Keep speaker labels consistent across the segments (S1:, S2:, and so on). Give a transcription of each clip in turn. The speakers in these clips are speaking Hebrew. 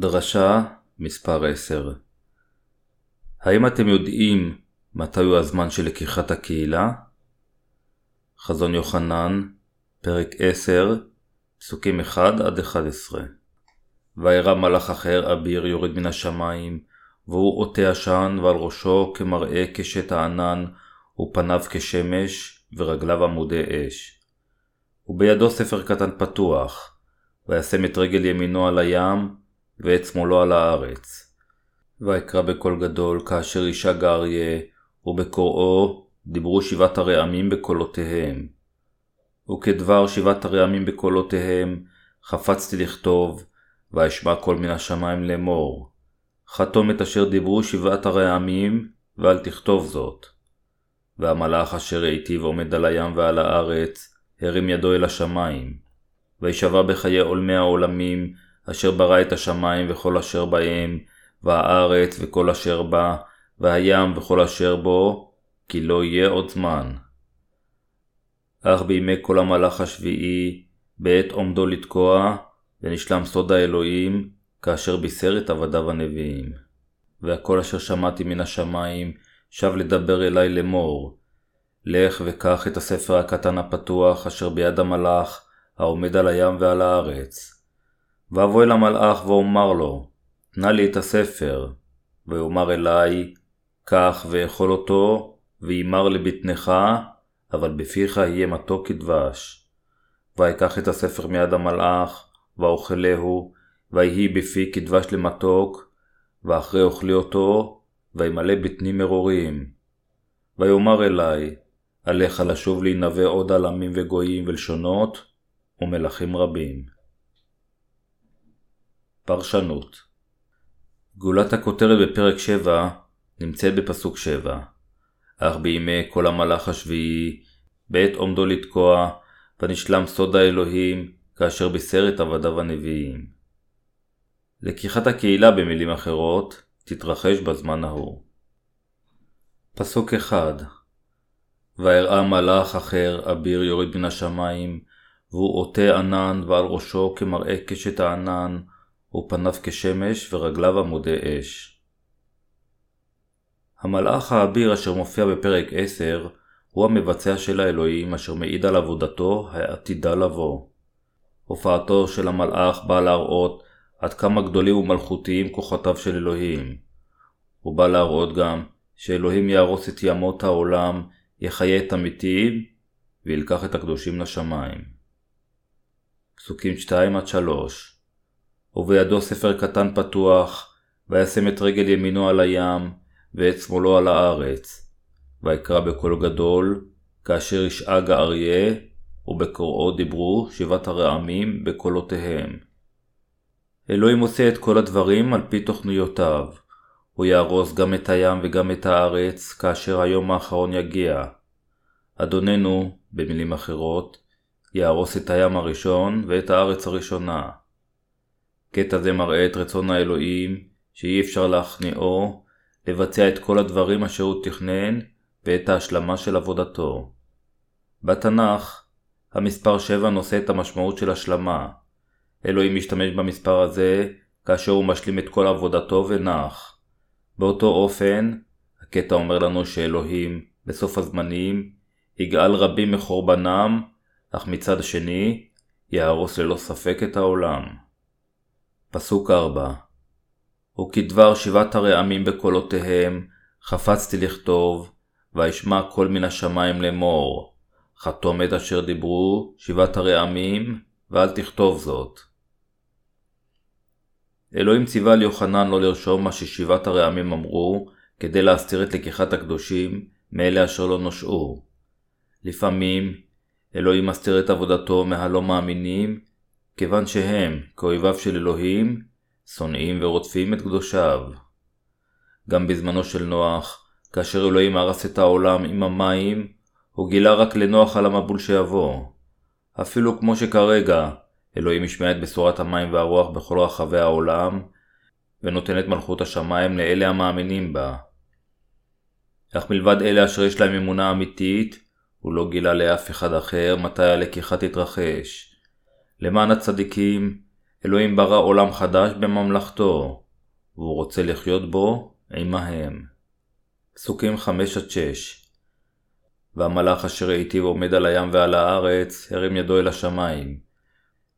S1: דרשה מספר 10 האם אתם יודעים מתי הוא הזמן של לקיחת הקהילה? חזון יוחנן, פרק 10, פסוקים 1-11 וירא מלאך אחר אביר יורד מן השמיים, והוא עוטה עשן ועל ראשו כמראה קשת הענן, ופניו כשמש, ורגליו עמודי אש. ובידו ספר קטן פתוח, וישם את רגל ימינו על הים, ואת שמאלו על הארץ. ויקרא בקול גדול כאשר ישג האריה, ובקוראו דיברו שבעת הרעמים בקולותיהם. וכדבר שבעת הרעמים בקולותיהם, חפצתי לכתוב, ואשמע קול מן השמיים לאמור. חתום את אשר דיברו שבעת הרעמים, ואל תכתוב זאת. והמלאך אשר ראיתיו עומד על הים ועל הארץ, הרים ידו אל השמיים. וישבע בחיי עולמי העולמים, אשר ברא את השמיים וכל אשר בהם, והארץ וכל אשר בה, והים וכל אשר בו, כי לא יהיה עוד זמן. אך בימי כל המלאך השביעי, בעת עומדו לתקוע, ונשלם סוד האלוהים, כאשר בישר את עבדיו הנביאים. והכל אשר שמעתי מן השמיים, שב לדבר אלי לאמור. לך וקח את הספר הקטן הפתוח, אשר ביד המלאך, העומד על הים ועל הארץ. ואבוא אל המלאך ואומר לו, תנה לי את הספר, ויאמר אלי, קח ואכול אותו, וימר לבטנך, אבל בפיך יהיה מתוק כדבש. ויקח את הספר מיד המלאך, ואוכלהו, ויהי בפי כדבש למתוק, ואחרי אוכלי אותו, וימלא בטני מרורים. ויאמר אלי, עליך לשוב להינבא עוד על עמים וגויים ולשונות, ומלכים רבים. פרשנות גולת הכותרת בפרק 7 נמצאת בפסוק 7 אך בימי כל המלאך השביעי, בעת עומדו לתקוע, ונשלם סוד האלוהים, כאשר בישר את עבדיו הנביאים. לקיחת הקהילה במילים אחרות, תתרחש בזמן ההוא. פסוק 1 ואראה מלאך אחר אביר יורד מן השמיים, והוא עוטה ענן ועל ראשו כמראה קשת הענן, ופניו כשמש ורגליו עמודי אש. המלאך האביר אשר מופיע בפרק 10 הוא המבצע של האלוהים אשר מעיד על עבודתו העתידה לבוא. הופעתו של המלאך באה להראות עד כמה גדולים ומלכותיים כוחותיו של אלוהים. הוא בא להראות גם שאלוהים יהרוס את ימות העולם, יחיה את המתים, וילקח את הקדושים לשמיים. פסוקים 2-3 ובידו ספר קטן פתוח, וישם את רגל ימינו על הים, ואת שמאלו על הארץ. ויקרא בקול גדול, כאשר ישאג האריה, ובקוראו דיברו שבעת הרעמים בקולותיהם. אלוהים עושה את כל הדברים על פי תוכניותיו. הוא יהרוס גם את הים וגם את הארץ, כאשר היום האחרון יגיע. אדוננו, במילים אחרות, יהרוס את הים הראשון ואת הארץ הראשונה. קטע זה מראה את רצון האלוהים, שאי אפשר להכניעו, לבצע את כל הדברים אשר הוא תכנן, ואת ההשלמה של עבודתו. בתנ"ך, המספר 7 נושא את המשמעות של השלמה. אלוהים משתמש במספר הזה, כאשר הוא משלים את כל עבודתו ונח. באותו אופן, הקטע אומר לנו שאלוהים, בסוף הזמנים, יגאל רבים מחורבנם, אך מצד שני, יהרוס ללא ספק את העולם. פסוק 4 וכדבר שבעת הרעמים בקולותיהם, חפצתי לכתוב, וישמע קול מן השמיים לאמור, חתום את אשר דיברו שבעת הרעמים, ואל תכתוב זאת. אלוהים ציווה על יוחנן לא לרשום מה ששבעת הרעמים אמרו, כדי להסתיר את לקיחת הקדושים מאלה אשר לא נושעו. לפעמים, אלוהים מסתיר את עבודתו מהלא מאמינים, כיוון שהם, כאויביו של אלוהים, שונאים ורודפים את קדושיו. גם בזמנו של נוח, כאשר אלוהים הרס את העולם עם המים, הוא גילה רק לנוח על המבול שיבוא. אפילו כמו שכרגע, אלוהים השמיע את בשורת המים והרוח בכל רחבי העולם, ונותן את מלכות השמיים לאלה המאמינים בה. אך מלבד אלה אשר יש להם אמונה אמיתית, הוא לא גילה לאף אחד אחר מתי הלקיחה תתרחש. למען הצדיקים, אלוהים ברא עולם חדש בממלכתו, והוא רוצה לחיות בו עמהם. פסוקים 5-6 והמלאך אשר היטיב עומד על הים ועל הארץ, הרים ידו אל השמיים.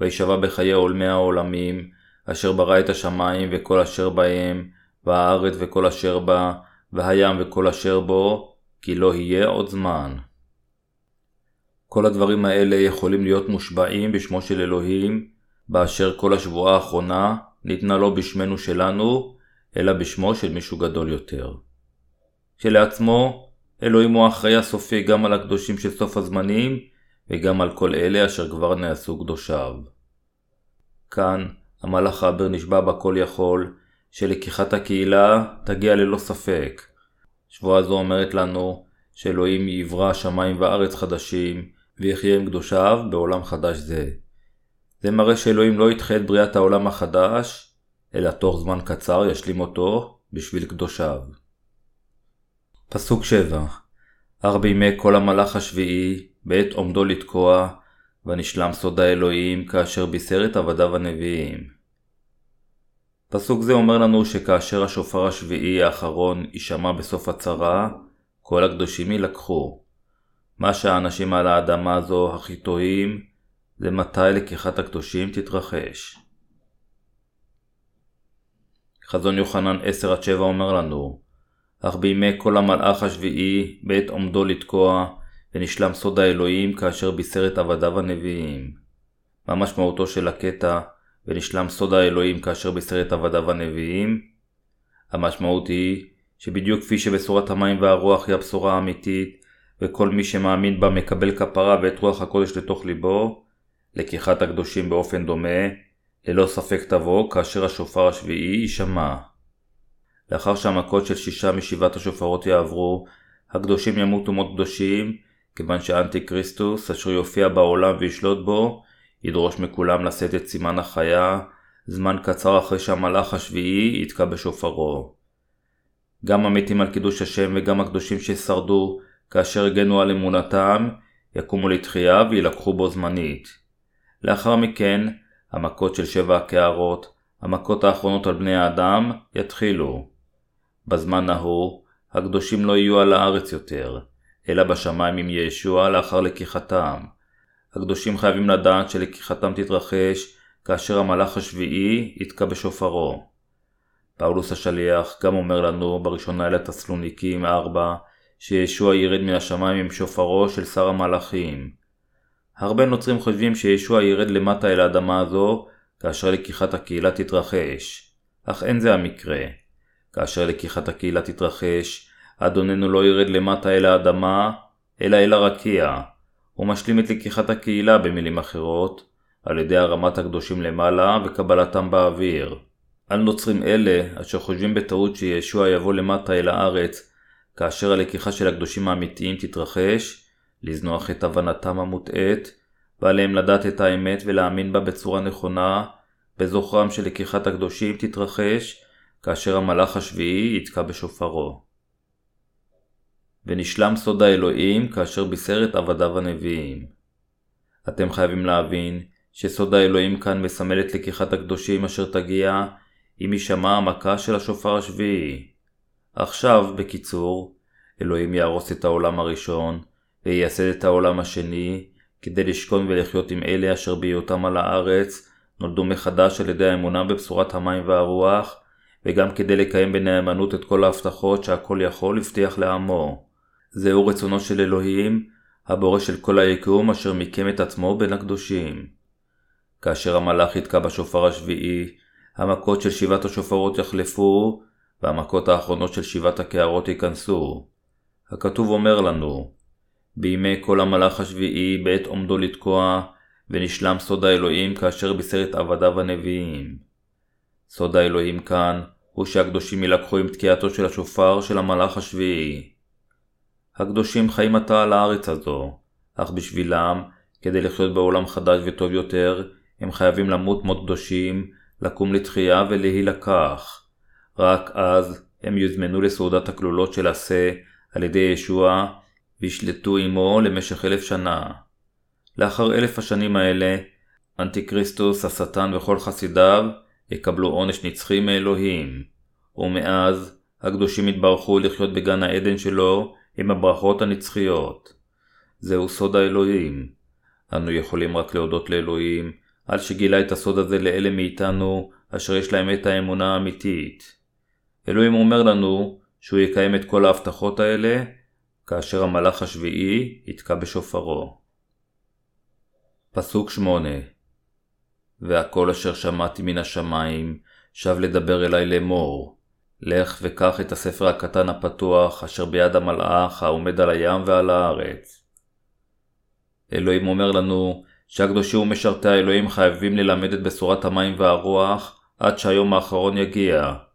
S1: וישבע בחיי עולמי העולמים, אשר ברא את השמיים וכל אשר בהם, והארץ וכל אשר בה, והים וכל אשר בו, כי לא יהיה עוד זמן. כל הדברים האלה יכולים להיות מושבעים בשמו של אלוהים, באשר כל השבועה האחרונה ניתנה לא בשמנו שלנו, אלא בשמו של מישהו גדול יותר. כשלעצמו, אלוהים הוא האחראי הסופי גם על הקדושים של סוף הזמנים, וגם על כל אלה אשר כבר נעשו קדושיו. כאן, המלאך האבר נשבע בכל יכול, שלקיחת הקהילה תגיע ללא ספק. שבועה זו אומרת לנו שאלוהים יברא שמיים וארץ חדשים, ויחיה עם קדושיו בעולם חדש זה. זה מראה שאלוהים לא ידחה את בריאת העולם החדש, אלא תוך זמן קצר ישלים אותו בשביל קדושיו. פסוק 7 אך בימי כל המלאך השביעי, בעת עומדו לתקוע, ונשלם סוד האלוהים כאשר בישר את עבדיו הנביאים. פסוק זה אומר לנו שכאשר השופר השביעי האחרון יישמע בסוף הצרה, כל הקדושים יילקחו. מה שהאנשים על האדמה הזו הכי טועים, זה מתי לקיחת הקדושים תתרחש. חזון יוחנן 10-7 אומר לנו, אך בימי כל המלאך השביעי, בעת עומדו לתקוע, ונשלם סוד האלוהים כאשר בישר את עבדיו הנביאים. מה משמעותו של הקטע, ונשלם סוד האלוהים כאשר בישר את עבדיו הנביאים? המשמעות היא, שבדיוק כפי שבשורת המים והרוח היא הבשורה האמיתית, וכל מי שמאמין בה מקבל כפרה ואת רוח הקודש לתוך ליבו, לקיחת הקדושים באופן דומה, ללא ספק תבוא כאשר השופר השביעי יישמע. לאחר שהמכות של שישה משבעת השופרות יעברו, הקדושים ימותו מות קדושים, כיוון שאנטי כריסטוס, אשר יופיע בעולם וישלוט בו, ידרוש מכולם לשאת את סימן החיה, זמן קצר אחרי שהמלאך השביעי יתקע בשופרו. גם המתים על קידוש השם וגם הקדושים ששרדו, כאשר הגנו על אמונתם, יקומו לתחייה וילקחו בו זמנית. לאחר מכן, המכות של שבע הקערות, המכות האחרונות על בני האדם, יתחילו. בזמן ההוא, הקדושים לא יהיו על הארץ יותר, אלא בשמיים עם ישוע לאחר לקיחתם. הקדושים חייבים לדעת שלקיחתם תתרחש כאשר המלאך השביעי יתקע בשופרו. פאולוס השליח גם אומר לנו בראשונה אל התסלוניקים 4 שישוע ירד מן השמיים עם שופרו של שר המלאכים. הרבה נוצרים חושבים שישוע ירד למטה אל האדמה הזו כאשר לקיחת הקהילה תתרחש, אך אין זה המקרה. כאשר לקיחת הקהילה תתרחש, אדוננו לא ירד למטה אל האדמה, אלא אל הרקיע. הוא משלים את לקיחת הקהילה במילים אחרות, על ידי הרמת הקדושים למעלה וקבלתם באוויר. על נוצרים אלה, אשר חושבים בטעות שישוע יבוא למטה אל הארץ, כאשר הלקיחה של הקדושים האמיתיים תתרחש, לזנוח את הבנתם המוטעית, ועליהם לדעת את האמת ולהאמין בה בצורה נכונה, בזוכרם שלקיחת הקדושים תתרחש, כאשר המלאך השביעי יתקע בשופרו. ונשלם סוד האלוהים כאשר בישר את עבדיו הנביאים. אתם חייבים להבין שסוד האלוהים כאן מסמל את לקיחת הקדושים אשר תגיע עם הישמע המכה של השופר השביעי. עכשיו, בקיצור, אלוהים יהרוס את העולם הראשון, וייסד את העולם השני, כדי לשכון ולחיות עם אלה אשר בהיותם על הארץ, נולדו מחדש על ידי האמונה בבשורת המים והרוח, וגם כדי לקיים בנאמנות את כל ההבטחות שהכל יכול הבטיח לעמו. זהו רצונו של אלוהים, הבורא של כל היקום אשר מיקם את עצמו בין הקדושים. כאשר המלאך יתקע בשופר השביעי, המכות של שבעת השופרות יחלפו, והמכות האחרונות של שבעת הקערות ייכנסו. הכתוב אומר לנו, בימי כל המלאך השביעי בעת עומדו לתקוע, ונשלם סוד האלוהים כאשר בישר את עבדיו הנביאים. סוד האלוהים כאן הוא שהקדושים יילקחו עם תקיעתו של השופר של המלאך השביעי. הקדושים חיים עתה על הארץ הזו, אך בשבילם, כדי לחיות בעולם חדש וטוב יותר, הם חייבים למות מות קדושים, לקום לתחייה ולהילקח. רק אז הם יוזמנו לסעודת הכלולות של עשה על ידי ישוע, וישלטו עמו למשך אלף שנה. לאחר אלף השנים האלה, אנטיקריסטוס, השטן וכל חסידיו יקבלו עונש נצחי מאלוהים, ומאז הקדושים יתברכו לחיות בגן העדן שלו עם הברכות הנצחיות. זהו סוד האלוהים. אנו יכולים רק להודות לאלוהים על שגילה את הסוד הזה לאלה מאיתנו אשר יש להם את האמונה האמיתית. אלוהים אומר לנו שהוא יקיים את כל ההבטחות האלה כאשר המלאך השביעי יתקע בשופרו. פסוק שמונה והקול אשר שמעתי מן השמיים שב לדבר אלי לאמור לך וקח את הספר הקטן הפתוח אשר ביד המלאך העומד על הים ועל הארץ. אלוהים אומר לנו שהקדושים ומשרתי האלוהים חייבים ללמד את בשורת המים והרוח עד שהיום האחרון יגיע.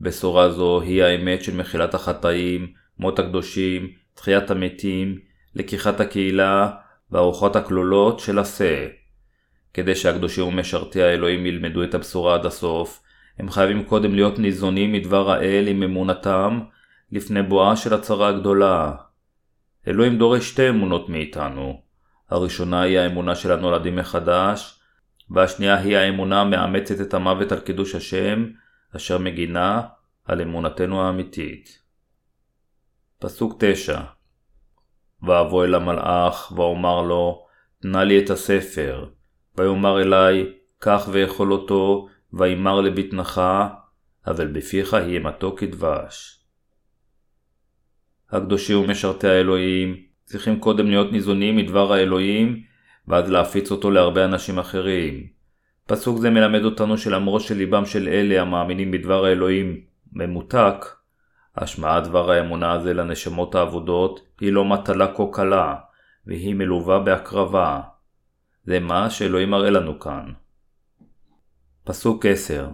S1: בשורה זו היא האמת של מחילת החטאים, מות הקדושים, תחיית המתים, לקיחת הקהילה והרוחות הכלולות של השה. כדי שהקדושים ומשרתי האלוהים ילמדו את הבשורה עד הסוף, הם חייבים קודם להיות ניזונים מדבר האל עם אמונתם, לפני בואה של הצרה הגדולה. אלוהים דורש שתי אמונות מאיתנו. הראשונה היא האמונה של הנולדים מחדש, והשנייה היא האמונה המאמצת את המוות על קידוש השם, אשר מגינה על אמונתנו האמיתית. פסוק 9 ואבוא אל המלאך, ואומר לו, תנה לי את הספר. ויאמר אלי, קח ואכול אותו, וימר לבטנך, אבל בפיך יהיה מתוק כדבש. הקדושים ומשרתי האלוהים צריכים קודם להיות ניזונים מדבר האלוהים, ואז להפיץ אותו להרבה אנשים אחרים. פסוק זה מלמד אותנו שלמרות שליבם של אלה המאמינים בדבר האלוהים ממותק, השמעת דבר האמונה הזה לנשמות האבודות היא לא מטלה כה קלה, והיא מלווה בהקרבה. זה מה שאלוהים מראה לנו כאן. פסוק 10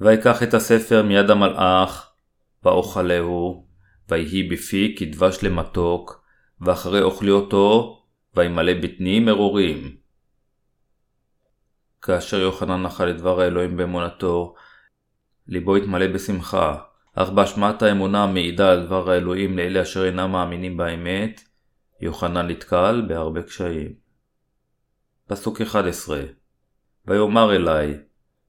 S1: ויקח את הספר מיד המלאך, ואוכלהו, ויהי בפי כדבש למתוק, ואחרי אוכלי אותו, וימלא בטני מרורים. כאשר יוחנן אכל את דבר האלוהים באמונתו, ליבו התמלא בשמחה, אך בהשמעת האמונה המעידה על דבר האלוהים לאלה אשר אינם מאמינים באמת, יוחנן נתקל בהרבה קשיים. פסוק 11 ויאמר אלי,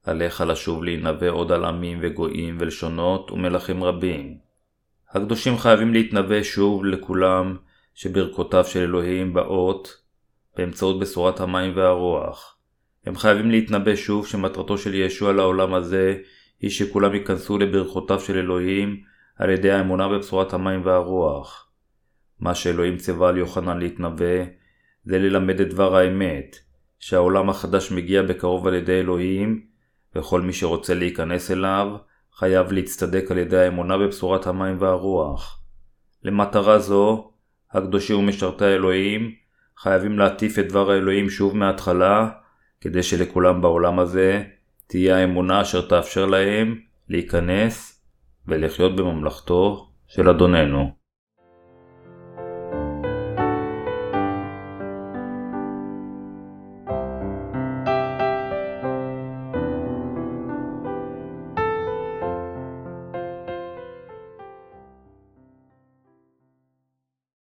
S1: עליך לשוב להינבא עוד על עמים וגויים ולשונות ומלכים רבים. הקדושים חייבים להתנבא שוב לכולם שברכותיו של אלוהים באות באמצעות בשורת המים והרוח. הם חייבים להתנבא שוב שמטרתו של ישוע לעולם הזה היא שכולם ייכנסו לברכותיו של אלוהים על ידי האמונה בבשורת המים והרוח. מה שאלוהים ציווה על יוחנן להתנבא, זה ללמד את דבר האמת, שהעולם החדש מגיע בקרוב על ידי אלוהים, וכל מי שרוצה להיכנס אליו, חייב להצטדק על ידי האמונה בבשורת המים והרוח. למטרה זו, הקדושים ומשרתי האלוהים חייבים להטיף את דבר האלוהים שוב מההתחלה, כדי שלכולם בעולם הזה תהיה האמונה אשר תאפשר להם להיכנס ולחיות בממלכתו של אדוננו.